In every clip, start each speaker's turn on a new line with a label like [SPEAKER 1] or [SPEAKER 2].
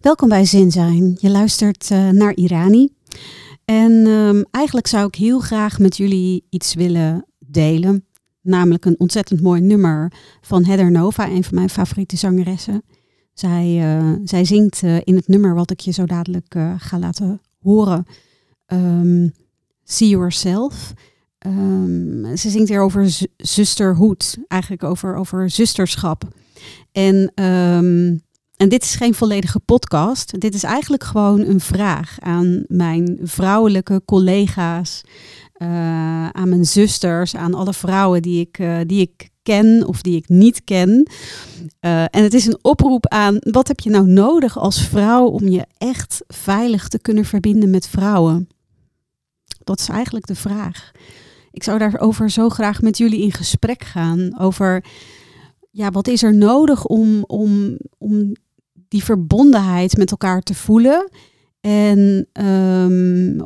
[SPEAKER 1] Welkom bij Zin Zijn. Je luistert uh, naar Irani. En um, eigenlijk zou ik heel graag met jullie iets willen delen. Namelijk een ontzettend mooi nummer van Heather Nova, een van mijn favoriete zangeressen. Zij, uh, zij zingt uh, in het nummer wat ik je zo dadelijk ga laten horen. Um, See Yourself. Um, ze zingt hier over zusterhoed, eigenlijk over, over zusterschap. En en dit is geen volledige podcast. Dit is eigenlijk gewoon een vraag aan mijn vrouwelijke collega's, uh, aan mijn zusters, aan alle vrouwen die ik, uh, die ik ken of die ik niet ken. Uh, en het is een oproep aan wat heb je nou nodig als vrouw om je echt veilig te kunnen verbinden met vrouwen? Dat is eigenlijk de vraag. Ik zou daarover zo graag met jullie in gesprek gaan. Over ja, wat is er nodig om, om, om die verbondenheid met elkaar te voelen. En um,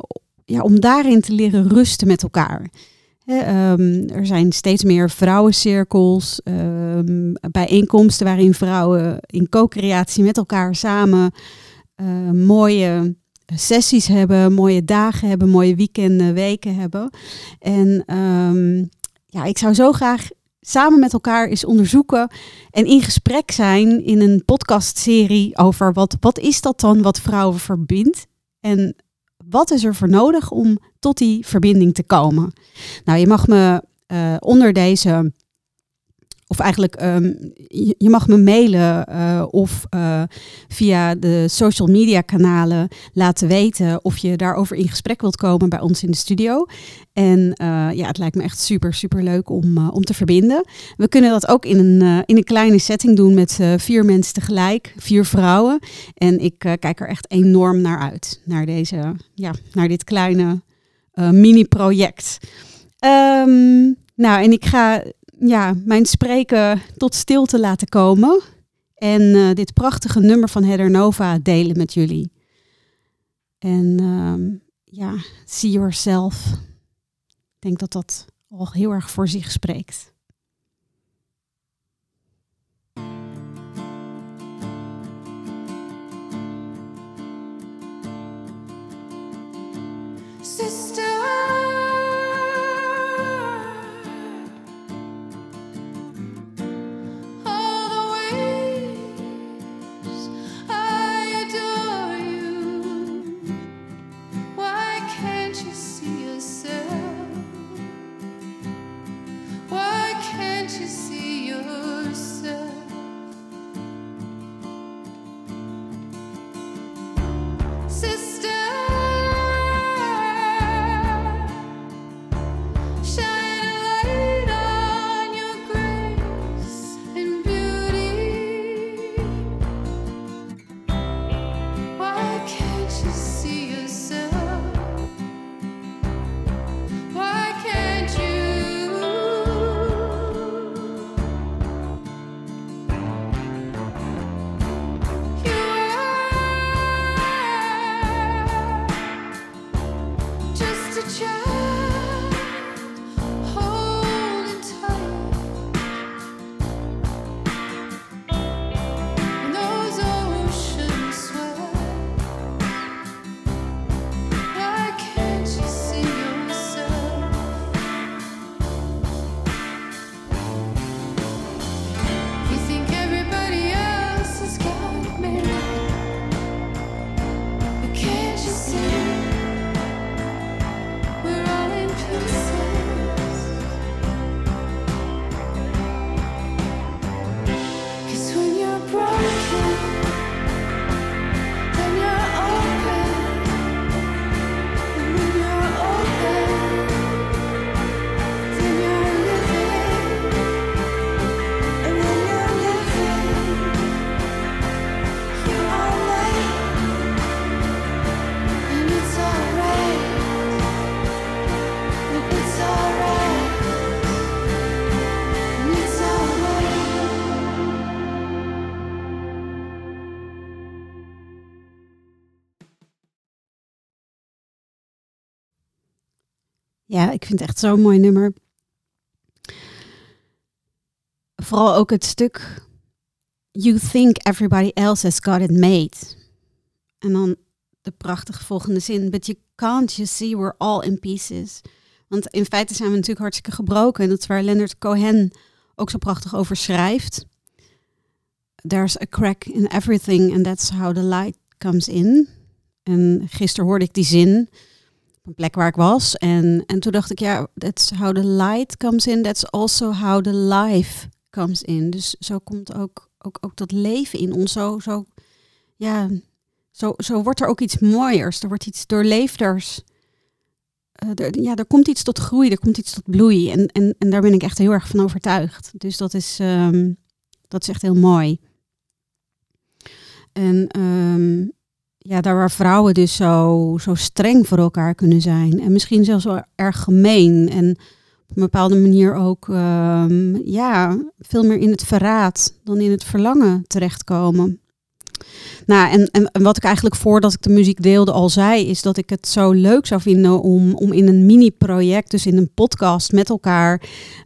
[SPEAKER 1] ja, om daarin te leren rusten met elkaar. He, um, er zijn steeds meer vrouwencirkels, um, bijeenkomsten waarin vrouwen in co-creatie met elkaar samen mooie sessies hebben, mooie dagen hebben, mooie weekenden, weken hebben. En ja, ik zou zo graag samen met elkaar eens onderzoeken en in gesprek zijn in een podcastserie over wat, wat is dat dan wat vrouwen verbindt en wat is er voor nodig om tot die verbinding te komen. Nou, je mag me uh, onder deze of eigenlijk, um, je, mag me mailen uh, of uh, via de social media kanalen laten weten of je daarover in gesprek wilt komen bij ons in de studio. En uh, ja, het lijkt me echt super, super leuk om, om te verbinden. We kunnen dat ook in een, in een kleine setting doen met vier mensen tegelijk, vier vrouwen. En ik kijk er echt enorm naar uit, naar, deze, ja, naar dit kleine mini-project. Um, nou, en ik ga ja, mijn spreken tot stilte laten komen. En uh, dit prachtige nummer van Heather Nova delen met jullie. En uh, ja, see yourself. Ik denk dat dat al heel erg voor zich spreekt. Ja, ik vind het echt zo'n mooi nummer. Vooral ook het stuk You think everybody else has got it made. En dan de prachtige volgende zin. But you can't you see we're all in pieces. Want in feite zijn we natuurlijk hartstikke gebroken. En dat is waar Leonard Cohen ook zo prachtig over schrijft. There's a crack in everything and that's how the light comes in. En gisteren hoorde ik die zin een plek waar ik was. En, en toen dacht ik, ja, that's how the light comes in. That's also how the life comes in. Dus zo komt ook, ook, ook dat leven in ons. Zo, zo, ja, zo, zo wordt er ook iets mooiers. Er wordt iets doorleefders. Uh, ja, er komt iets tot groei, er komt iets tot bloei. En, en, en daar ben ik echt heel erg van overtuigd. Dus dat is, um, dat is echt heel mooi. En um, ja, daar waar vrouwen dus zo, zo streng voor elkaar kunnen zijn. En misschien zelfs wel erg gemeen. En op een bepaalde manier ook um, ja, veel meer in het verraad dan in het verlangen terechtkomen. Nou, en, en, wat ik eigenlijk voordat ik de muziek deelde al zei, is dat ik het zo leuk zou vinden om, om in een mini-project, dus in een podcast met elkaar,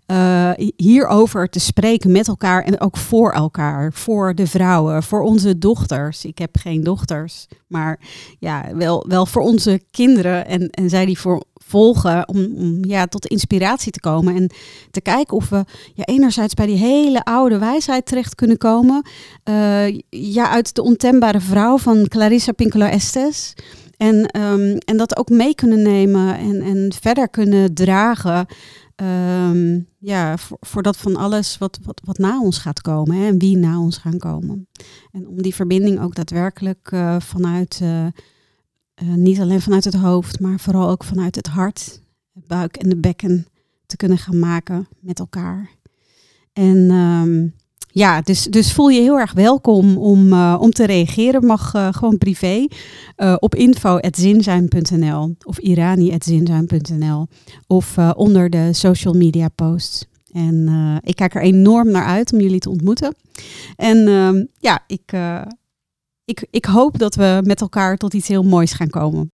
[SPEAKER 1] uh, hierover te spreken met elkaar en ook voor elkaar, voor de vrouwen, voor onze dochters. Ik heb geen dochters, maar ja, wel, wel voor onze kinderen en, en zij die voor volgen om, ja, tot inspiratie te komen. En te kijken of we ja, enerzijds bij die hele oude wijsheid terecht kunnen komen. Uh, ja, uit de ontembare vrouw van Clarissa Pinkola Estes. En, um, en dat ook mee kunnen nemen en, en verder kunnen dragen. Um, ja, voor, voor dat van alles wat, wat, wat na ons gaat komen hè, en wie na ons gaan komen. En om die verbinding ook daadwerkelijk uh, vanuit uh, uh, niet alleen vanuit het hoofd, maar vooral ook vanuit het hart, buik en de bekken te kunnen gaan maken met elkaar. En um, ja, dus, dus voel je heel erg welkom om, uh, om te reageren. Mag uh, gewoon privé uh, op info.zinzijn.nl of irani.zinzijn.nl of onder de social media posts. En ik kijk er enorm naar uit om jullie te ontmoeten. En ehm, ja, ik, ik, ik hoop dat we met elkaar tot iets heel moois gaan komen.